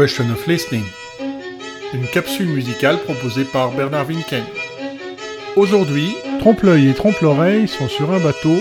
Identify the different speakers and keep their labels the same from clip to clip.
Speaker 1: Question of Listening, une capsule musicale proposée par Bernard Winken. Aujourd'hui, Trompe-l'œil et Trompe-l'oreille sont sur un bateau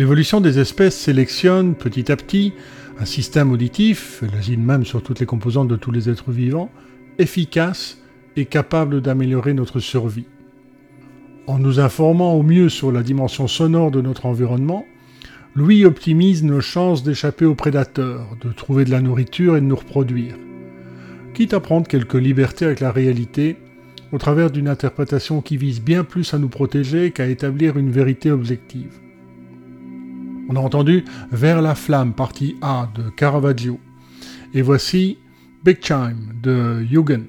Speaker 1: L'évolution des espèces sélectionne petit à petit un système auditif, l'asile même sur toutes les composantes de tous les êtres vivants, efficace et capable d'améliorer notre survie. En nous informant au mieux sur la dimension sonore de notre environnement, Louis optimise nos chances d'échapper aux prédateurs, de trouver de la nourriture et de nous reproduire, quitte à prendre quelques libertés avec la réalité, au travers d'une interprétation qui vise bien plus à nous protéger qu'à établir une vérité objective. On a entendu Vers la flamme, partie A de Caravaggio. Et voici Big Chime de Jugend.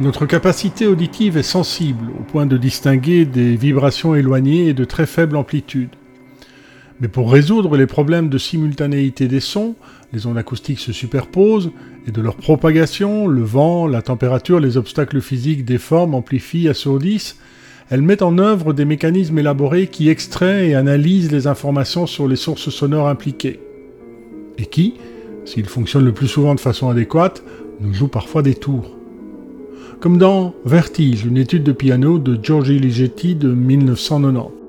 Speaker 1: Notre capacité auditive est sensible au point de distinguer des vibrations éloignées et de très faible amplitude. Mais pour résoudre les problèmes de simultanéité des sons, les ondes acoustiques se superposent, et de leur propagation, le vent, la température, les obstacles physiques déforment, amplifient, assourdissent, elle met en œuvre des mécanismes élaborés qui extraient et analysent les informations sur les sources sonores impliquées. Et qui, s'ils fonctionnent le plus souvent de façon adéquate, nous jouent parfois des tours comme dans Vertige, une étude de piano de Giorgi Ligeti de 1990.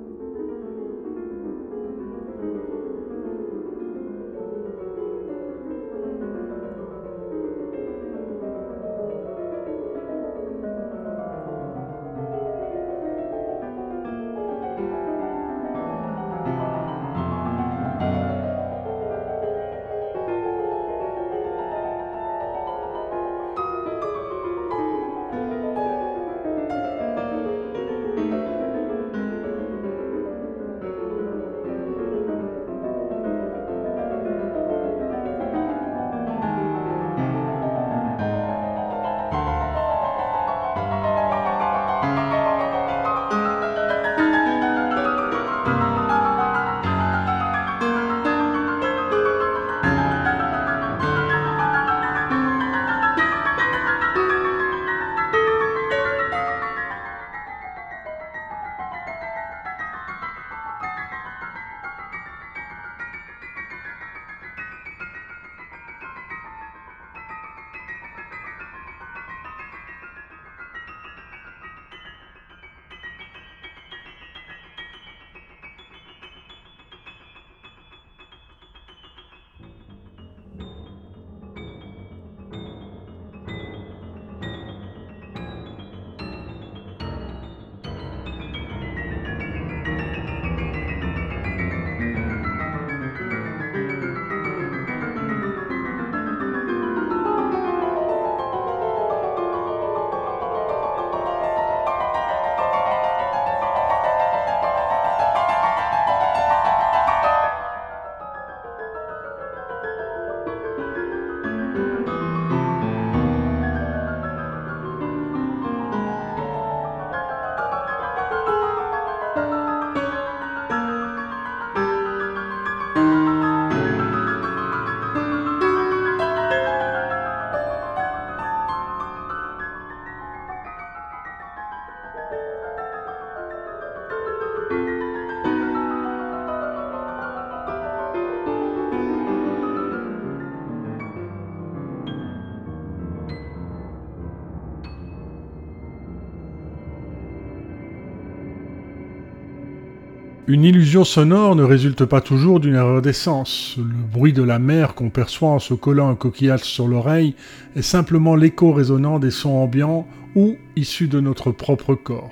Speaker 1: Une illusion sonore ne résulte pas toujours d'une erreur d'essence. Le bruit de la mer qu'on perçoit en se collant un coquillage sur l'oreille est simplement l'écho résonnant des sons ambiants ou issus de notre propre corps.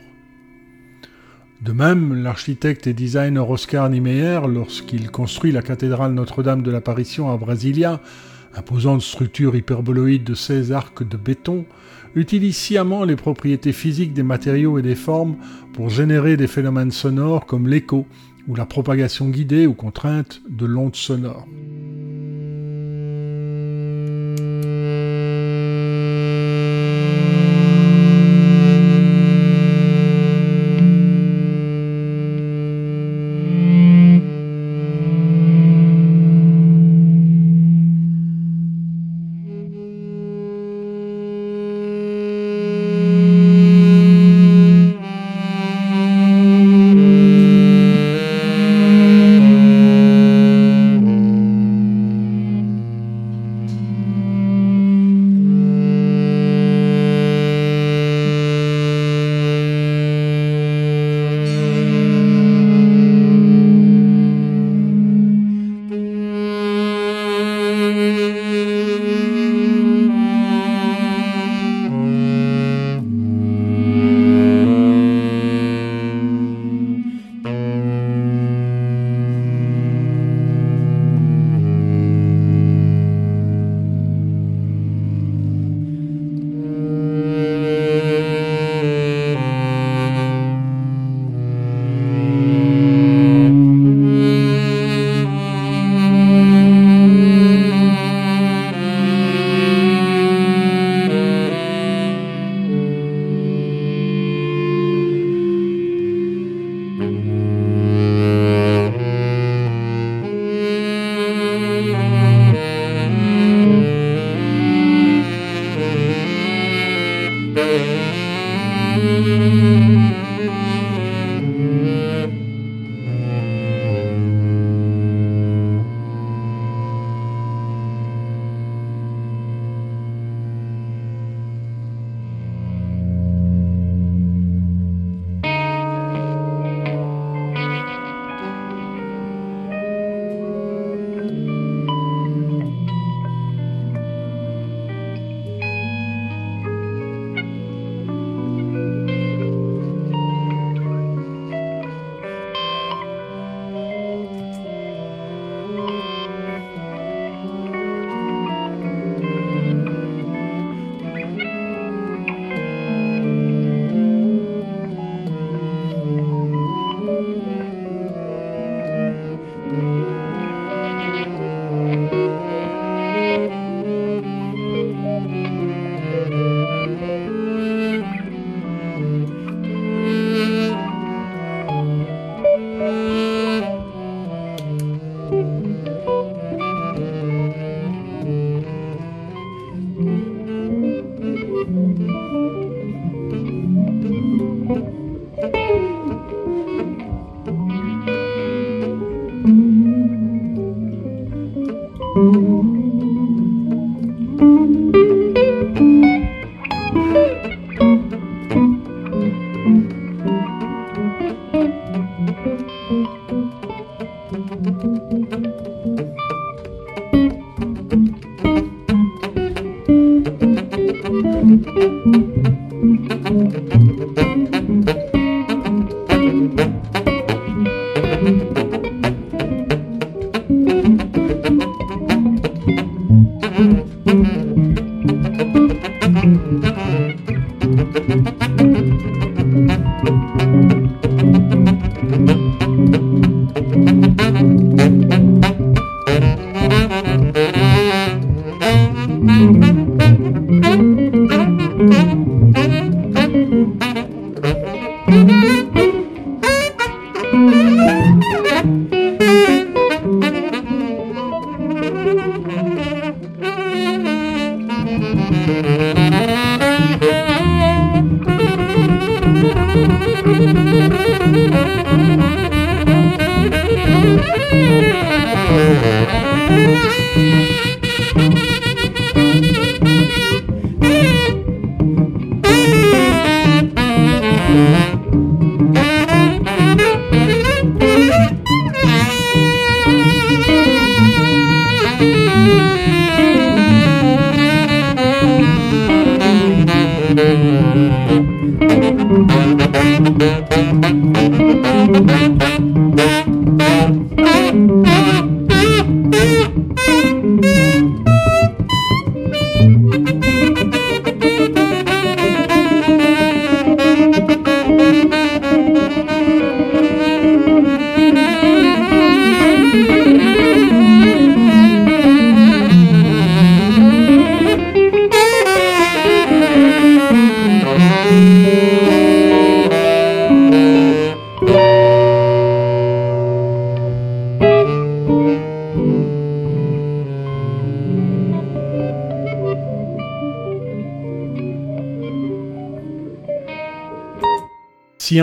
Speaker 1: De même, l'architecte et designer Oscar Niemeyer, lorsqu'il construit la cathédrale Notre-Dame de l'Apparition à Brasilia, imposante structure hyperboloïde de 16 arcs de béton, utilise sciemment les propriétés physiques des matériaux et des formes pour générer des phénomènes sonores comme l'écho ou la propagation guidée ou contrainte de l'onde sonore.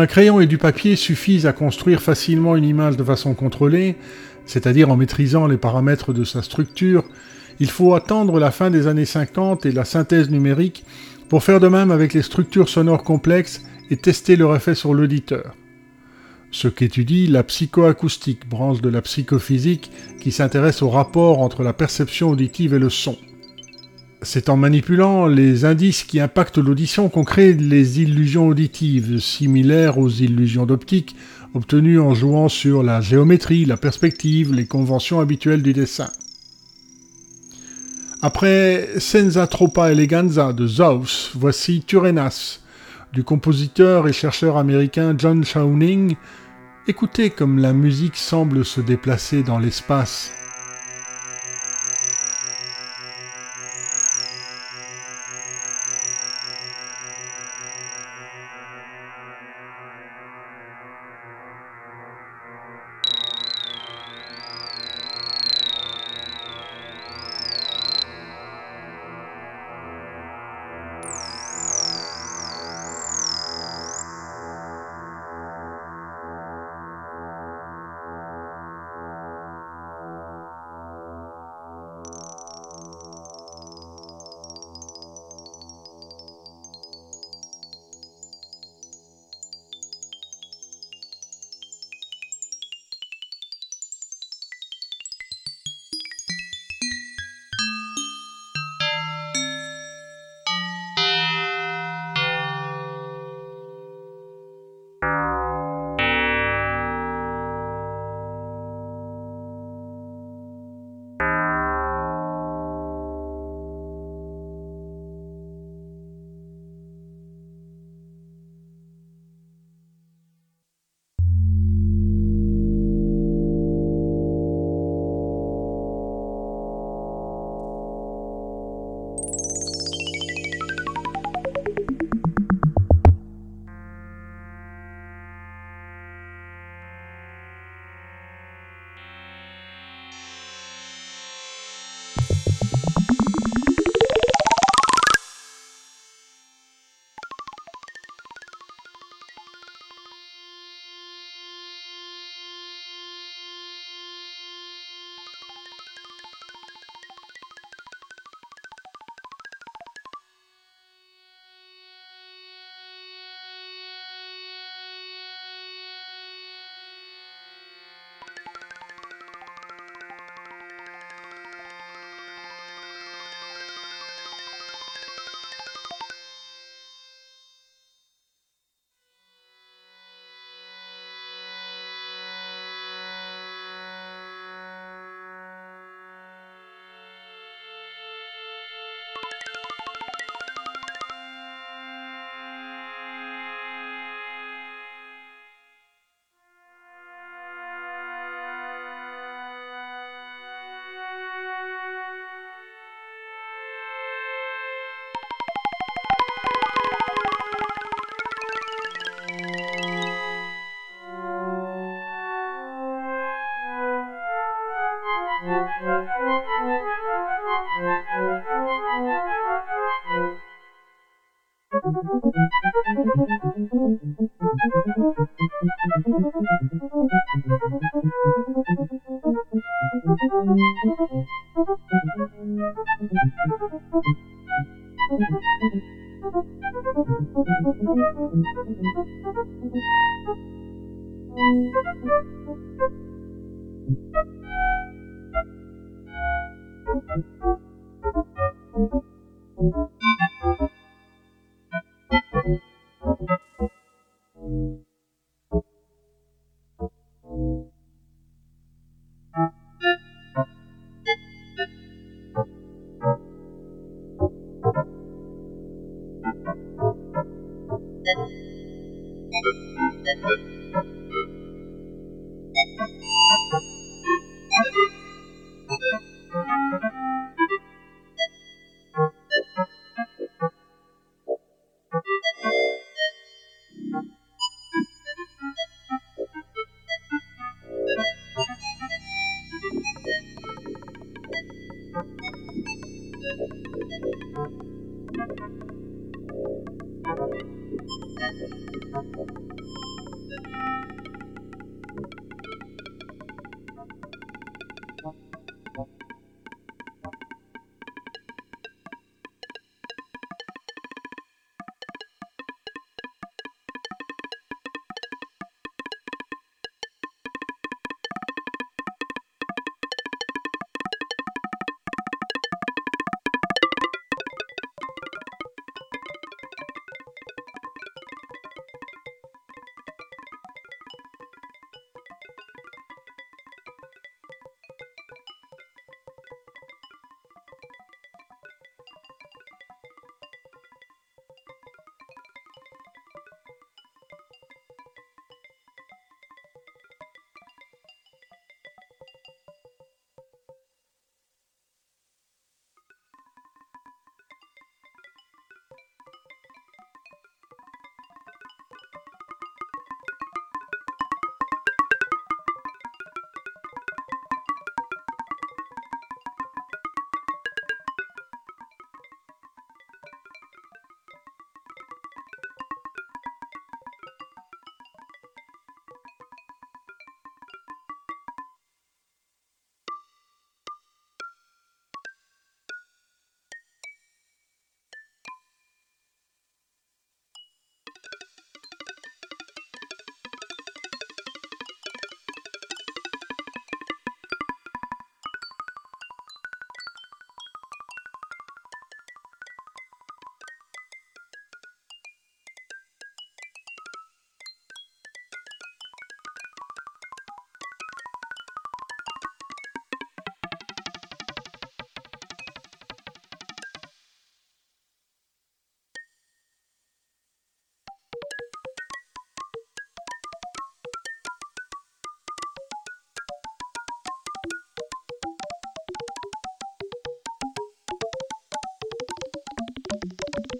Speaker 1: Un crayon et du papier suffisent à construire facilement une image de façon contrôlée, c'est-à-dire en maîtrisant les paramètres de sa structure, il faut attendre la fin des années 50 et la synthèse numérique pour faire de même avec les structures sonores complexes et tester leur effet sur l'auditeur. Ce qu'étudie la psychoacoustique, branche de la psychophysique qui s'intéresse au rapport entre la perception auditive et le son. C'est en manipulant les indices qui impactent l'audition qu'on crée les illusions auditives, similaires aux illusions d'optique, obtenues en jouant sur la géométrie, la perspective, les conventions habituelles du dessin. Après Senza Tropa Eleganza de Zaus, voici Turenas, du compositeur et chercheur américain John Shawning. Écoutez comme la musique semble se déplacer dans l'espace. Thank you.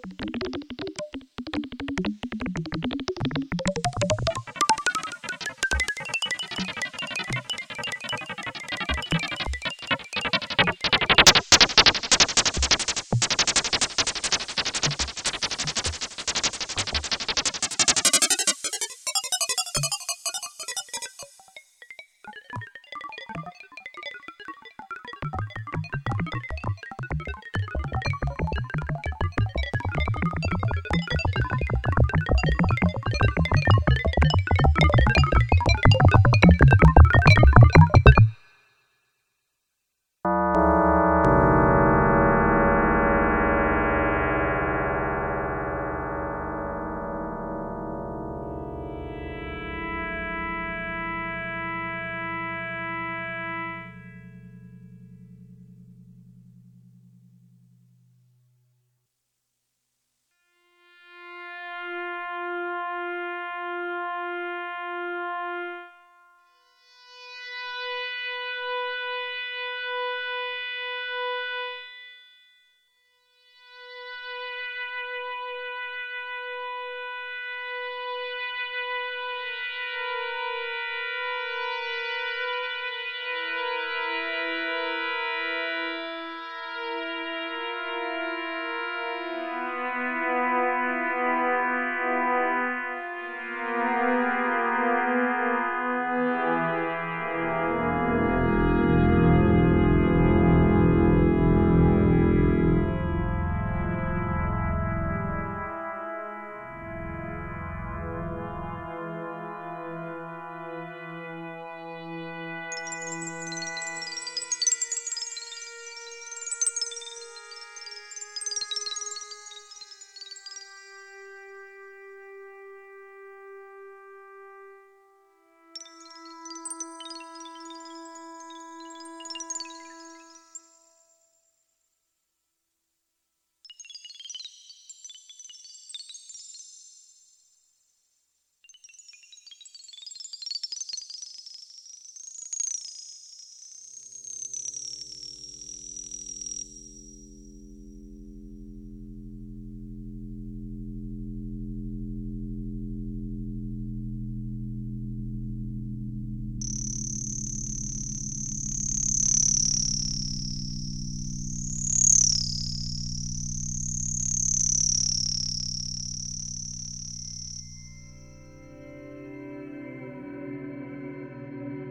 Speaker 1: you.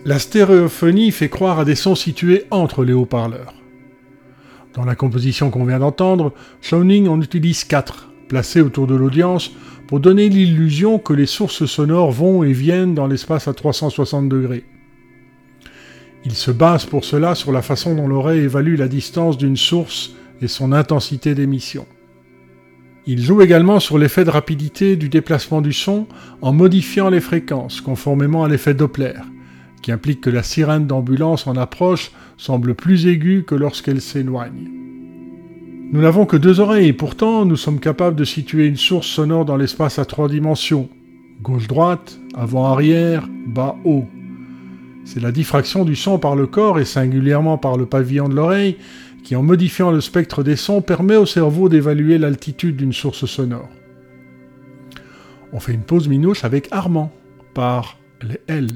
Speaker 1: La stéréophonie fait croire à des sons situés entre les haut-parleurs. Dans la composition qu'on vient d'entendre, Shawning en utilise quatre, placés autour de l'audience, pour donner l'illusion que les sources sonores vont et viennent dans l'espace à 360 degrés. Il se base pour cela sur la façon dont l'oreille évalue la distance d'une source et son intensité d'émission. Il joue également sur l'effet de rapidité du déplacement du son en modifiant les fréquences, conformément à l'effet Doppler, qui implique que la sirène d'ambulance en approche semble plus aiguë que lorsqu'elle s'éloigne. Nous n'avons que deux oreilles et pourtant nous sommes capables de situer une source sonore dans l'espace à trois dimensions. Gauche-droite, avant-arrière, bas-haut. C'est la diffraction du son par le corps et singulièrement par le pavillon de l'oreille qui, en modifiant le spectre des sons, permet au cerveau d'évaluer l'altitude d'une source sonore. On fait une pause minouche avec Armand par les L.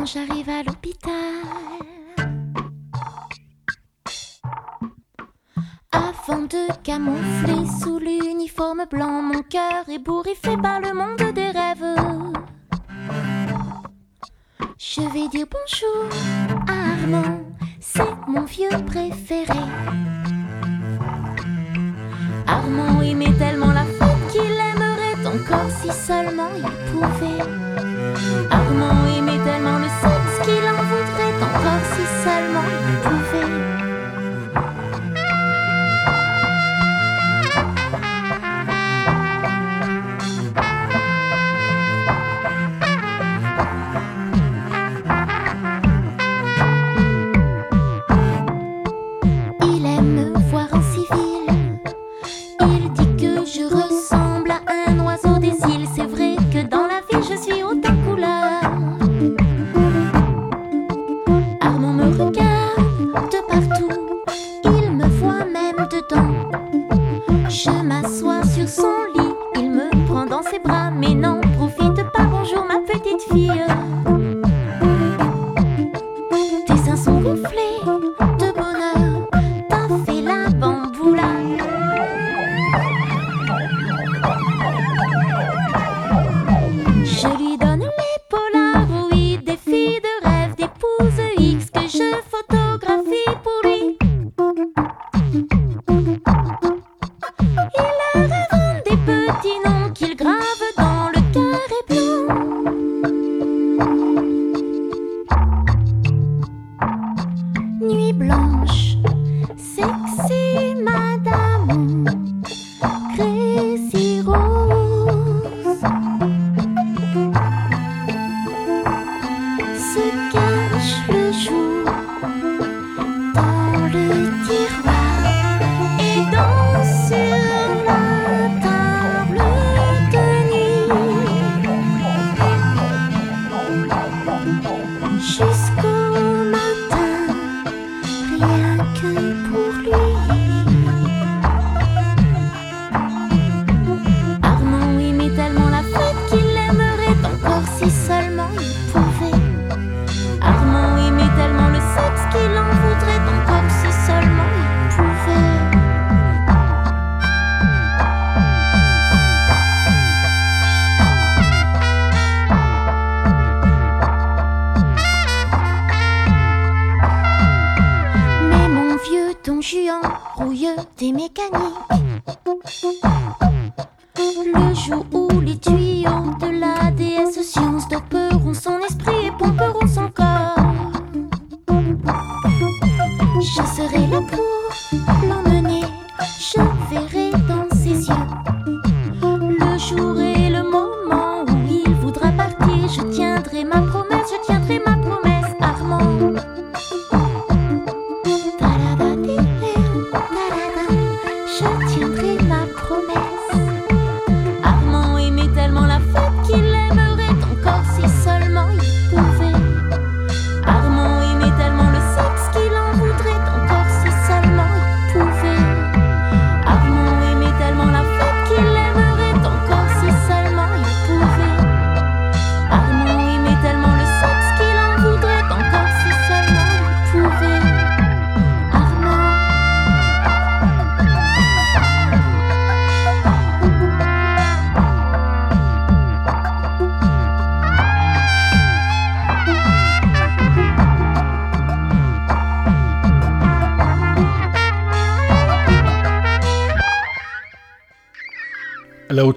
Speaker 2: Quand j'arrive à l'hôpital, avant de camoufler sous l'uniforme blanc, mon cœur est bourriffé par le monde des rêves. Je vais dire bonjour à Armand, c'est mon vieux préféré. Armand aimait tellement la encore si seulement il pouvait. Armand aimait tellement le sexe qu'il en voudrait encore si seulement il pouvait.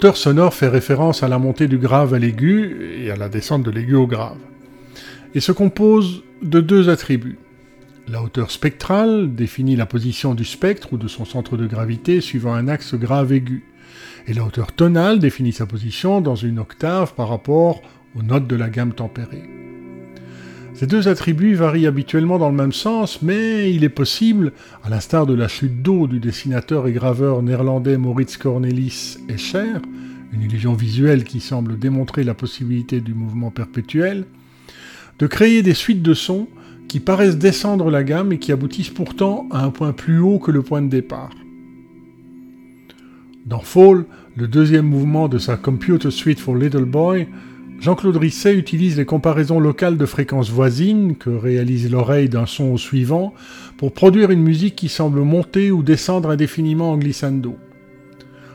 Speaker 1: Hauteur sonore fait référence à la montée du grave à l'aigu et à la descente de l'aigu au grave, et se compose de deux attributs. La hauteur spectrale définit la position du spectre ou de son centre de gravité suivant un axe grave-aigu, et la hauteur tonale définit sa position dans une octave par rapport aux notes de la gamme tempérée. Ces deux attributs varient habituellement dans le même sens, mais il est possible, à l'instar de la chute d'eau du dessinateur et graveur néerlandais Maurits Cornelis Escher, une illusion visuelle qui semble démontrer la possibilité du mouvement perpétuel, de créer des suites de sons qui paraissent descendre la gamme et qui aboutissent pourtant à un point plus haut que le point de départ. Dans Fall, le deuxième mouvement de sa Computer Suite for Little Boy, Jean-Claude Risset utilise les comparaisons locales de fréquences voisines que réalise l'oreille d'un son au suivant pour produire une musique qui semble monter ou descendre indéfiniment en glissando.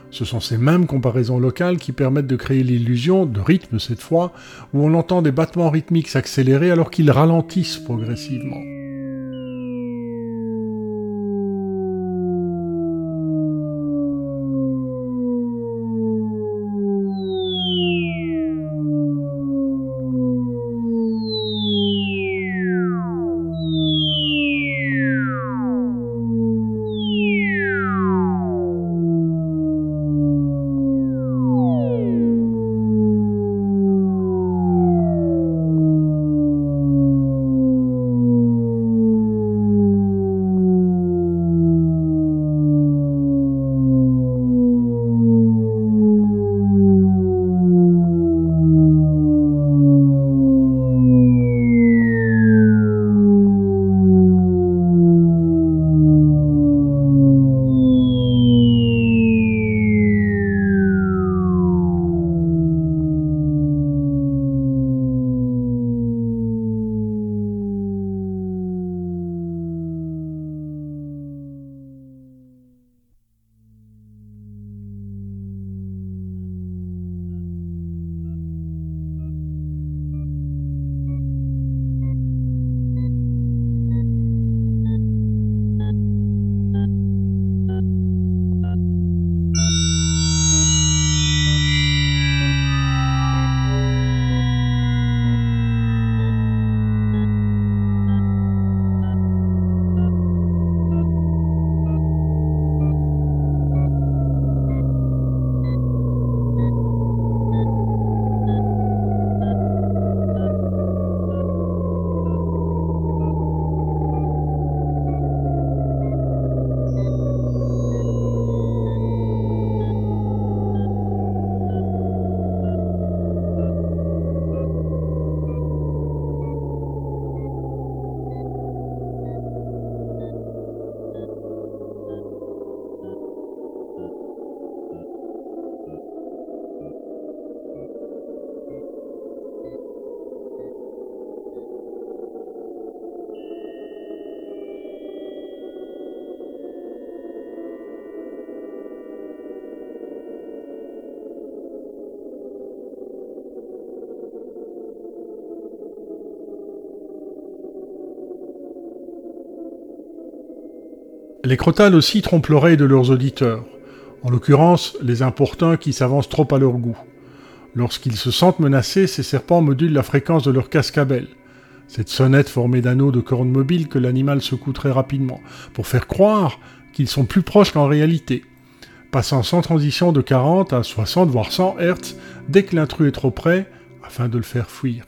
Speaker 1: Ce sont ces mêmes comparaisons locales qui permettent de créer l'illusion, de rythme cette fois, où on entend des battements rythmiques s'accélérer alors qu'ils ralentissent progressivement. Les crotales aussi trompent l'oreille de leurs auditeurs, en l'occurrence les importuns qui s'avancent trop à leur goût. Lorsqu'ils se sentent menacés, ces serpents modulent la fréquence de leur cascabelle, cette sonnette formée d'anneaux de cornes mobiles que l'animal secoue très rapidement, pour faire croire qu'ils sont plus proches qu'en réalité, passant sans transition de 40 à 60 voire 100 Hz dès que l'intrus est trop près, afin de le faire fuir.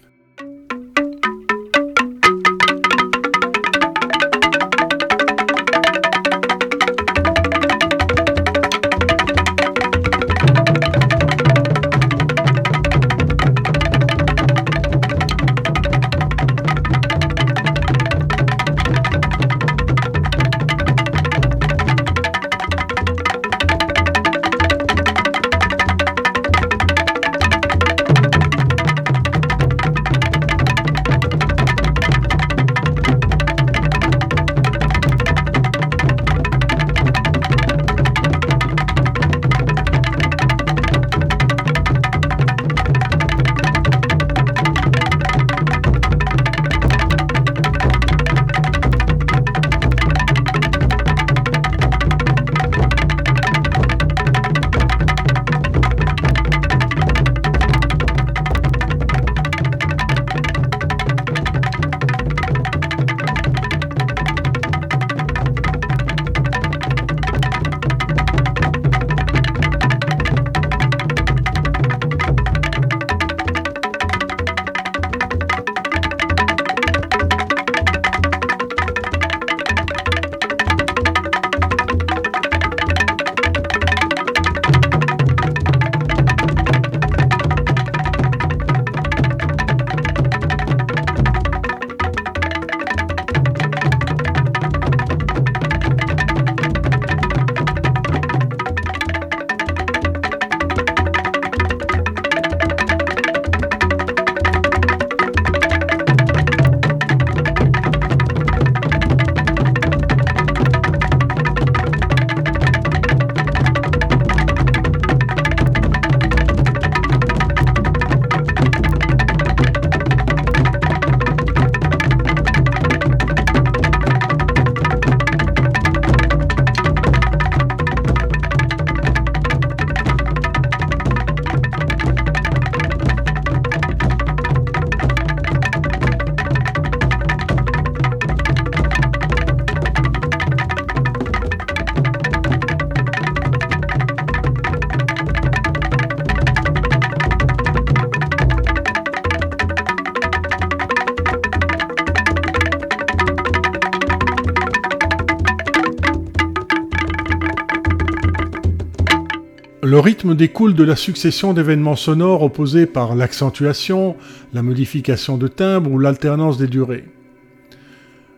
Speaker 1: Le rythme découle de la succession d'événements sonores opposés par l'accentuation, la modification de timbre ou l'alternance des durées.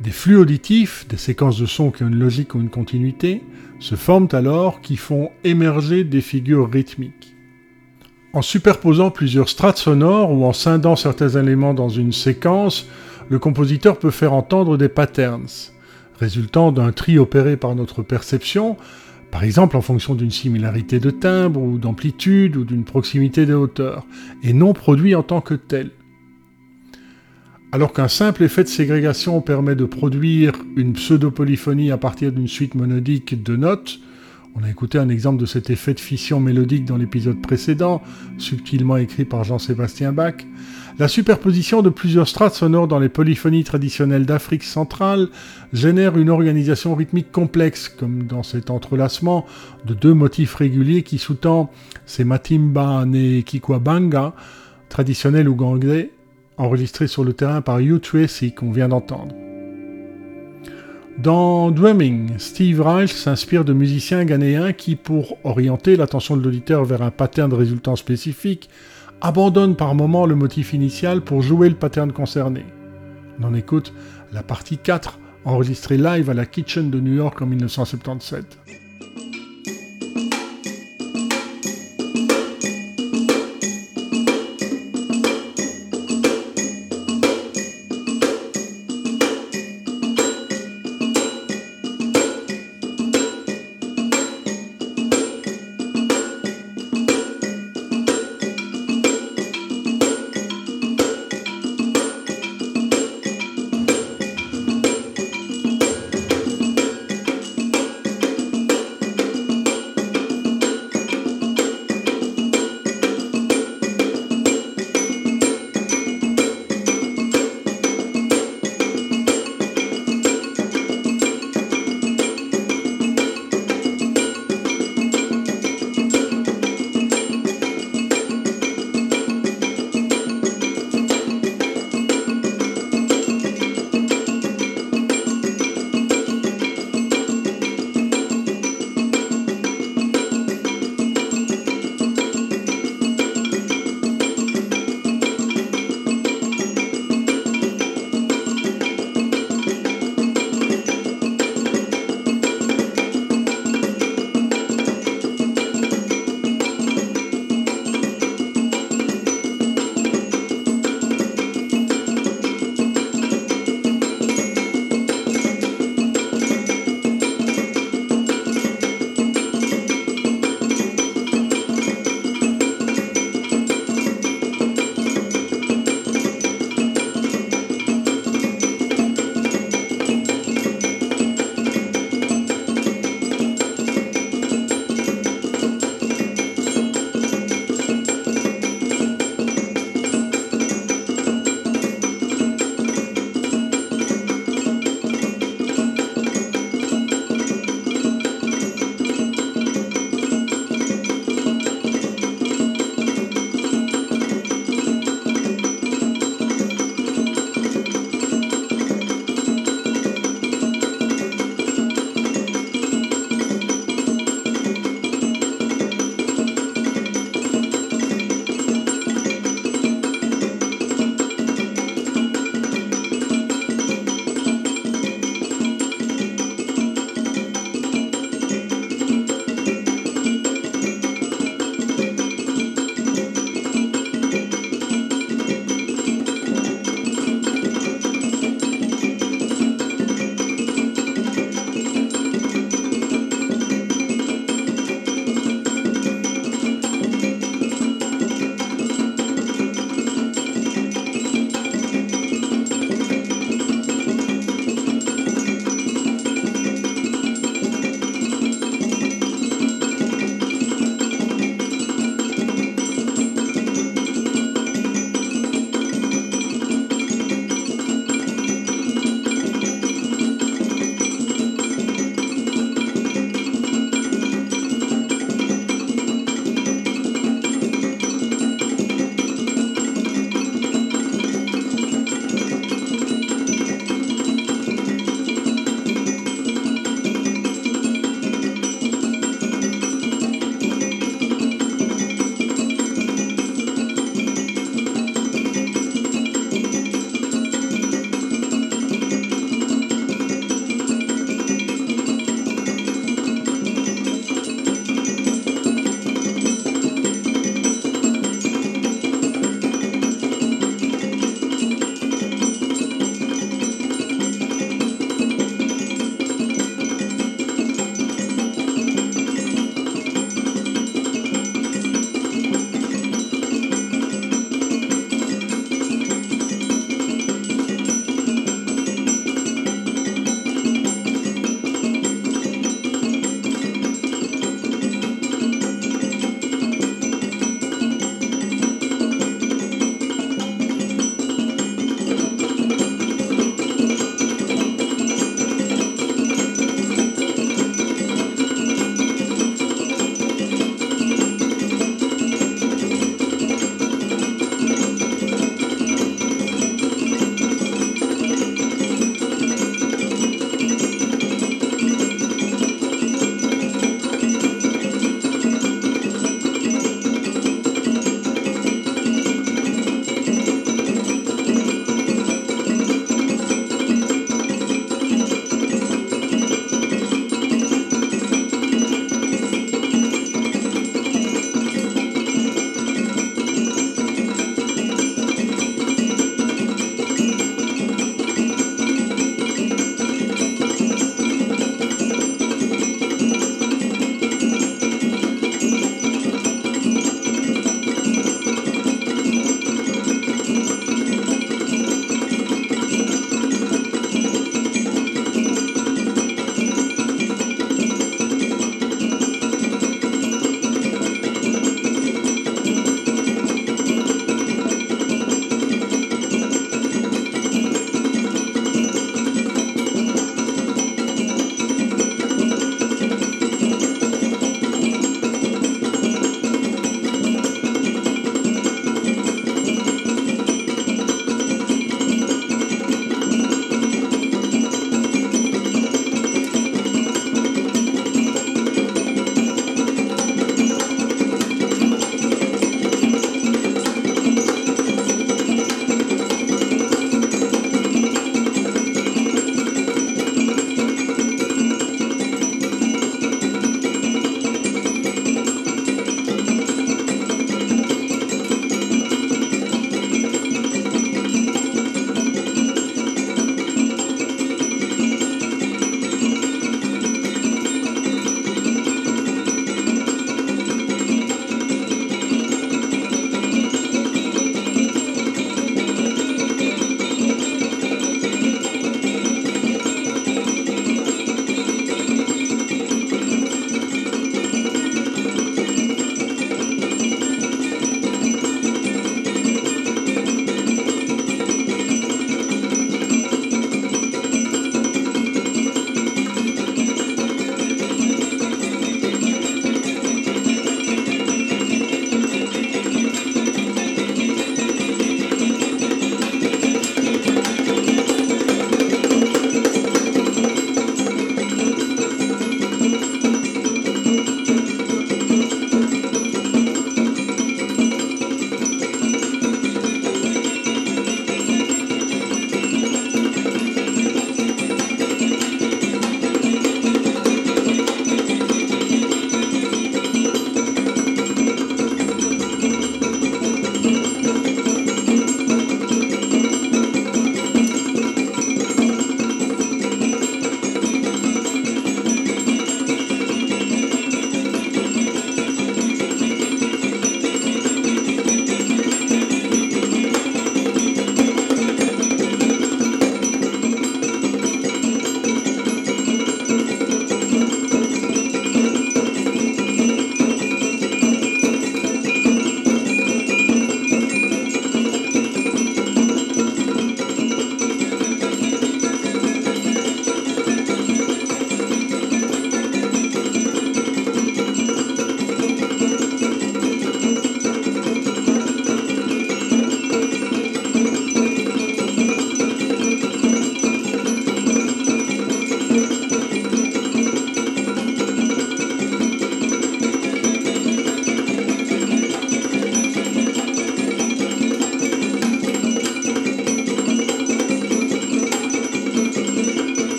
Speaker 1: Des flux auditifs, des séquences de sons qui ont une logique ou une continuité, se forment alors qui font émerger des figures rythmiques. En superposant plusieurs strates sonores ou en scindant certains éléments dans une séquence, le compositeur peut faire entendre des patterns, résultant d'un tri opéré par notre perception, par exemple en fonction d'une similarité de timbre ou d'amplitude ou d'une proximité des hauteurs, et non produit en tant que tel. Alors qu'un simple effet de ségrégation permet de produire une pseudo-polyphonie à partir d'une suite monodique de notes, on a écouté un exemple de cet effet de fission mélodique dans l'épisode précédent, subtilement écrit par Jean-Sébastien Bach, la superposition de plusieurs strates sonores dans les polyphonies traditionnelles d'Afrique centrale génère une organisation rythmique complexe, comme dans cet entrelacement de deux motifs réguliers qui sous-tend ces matimba ne kikwabanga, traditionnels ougandais, enregistrés sur le terrain par Hugh Tracy qu'on vient d'entendre. Dans Drumming, Steve Reich s'inspire de musiciens ghanéens qui, pour orienter l'attention de l'auditeur vers un pattern résultant spécifique, abandonnent par moments le motif initial pour jouer le pattern concerné. On en écoute la partie 4, enregistrée live à la Kitchen de New York en 1977.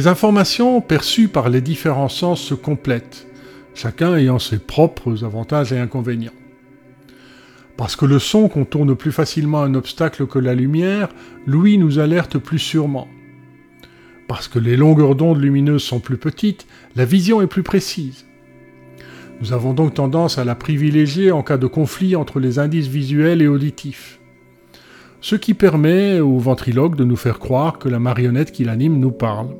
Speaker 1: Les informations perçues par les différents sens se complètent, chacun ayant ses propres avantages et inconvénients. Parce que le son contourne plus facilement un obstacle que la lumière, l'ouïe nous alerte plus sûrement. Parce que les longueurs d'onde lumineuses sont plus petites, la vision est plus précise. Nous avons donc tendance à la privilégier en cas de conflit entre les indices visuels et auditifs. Ce qui permet au ventriloque de nous faire croire que la marionnette qui l'anime nous parle.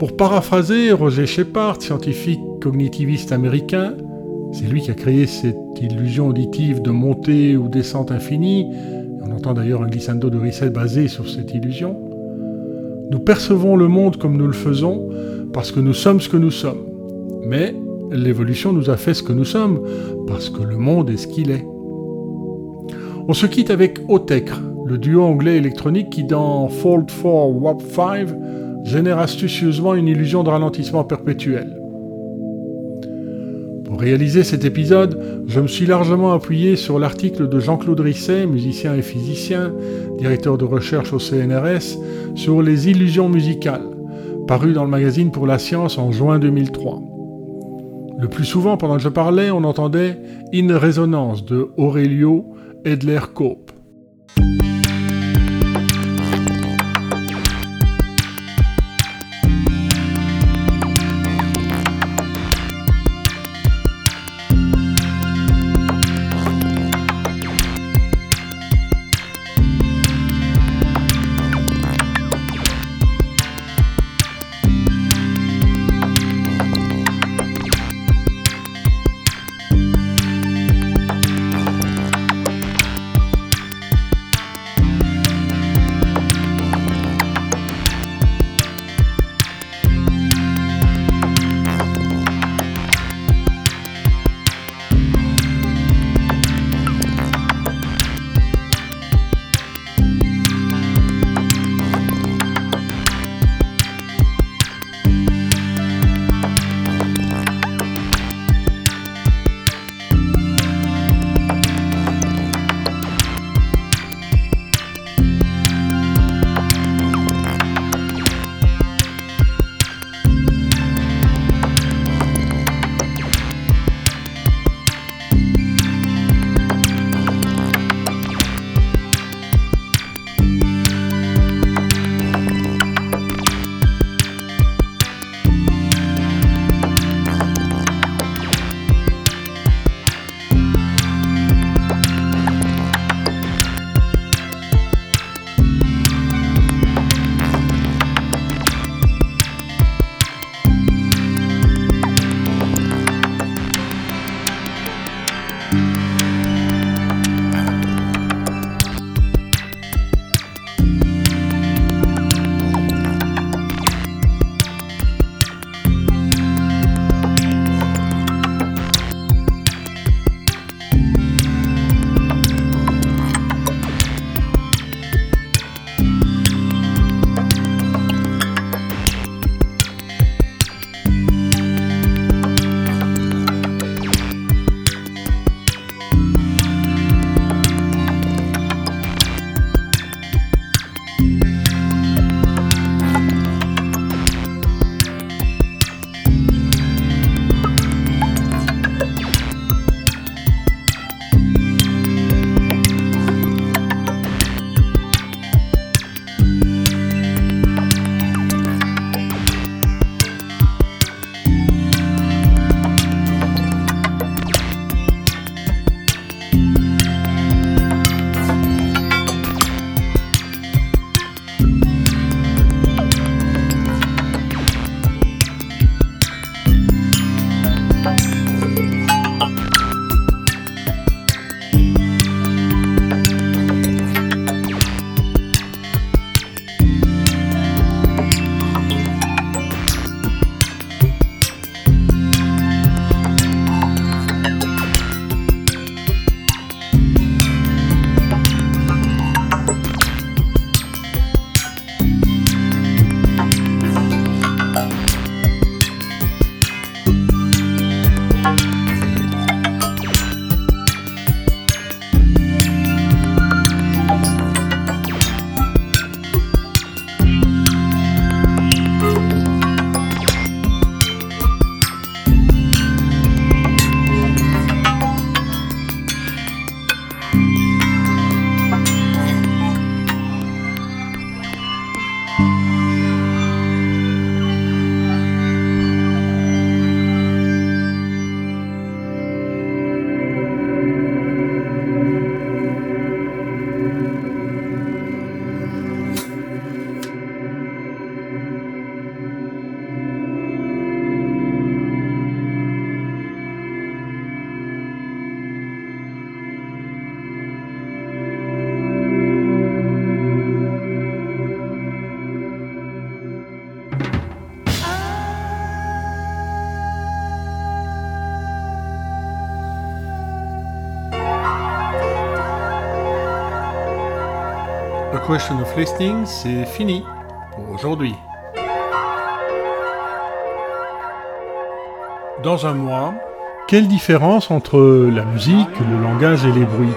Speaker 1: Pour paraphraser Roger Shepard, scientifique cognitiviste américain, c'est lui qui a créé cette illusion auditive de montée ou descente infinie. On entend d'ailleurs un glissando de Risset basé sur cette illusion. Nous percevons le monde comme nous le faisons parce que nous sommes ce que nous sommes. Mais l'évolution nous a fait ce que nous sommes parce que le monde est ce qu'il est. On se quitte avec Otecre, le duo anglais électronique qui dans Fold 4 WAP 5 génère astucieusement une illusion de ralentissement perpétuel. Pour réaliser cet épisode, je me suis largement appuyé sur l'article de Jean-Claude Risset, musicien et physicien, directeur de recherche au CNRS, sur les illusions musicales, paru dans le magazine Pour la Science en juin 2003. Le plus souvent, pendant que je parlais, on entendait In Résonance de Aurelio Edler-Cope. A Question of Listening, c'est fini pour aujourd'hui. Dans un mois, quelle différence entre la musique, le langage et les bruits?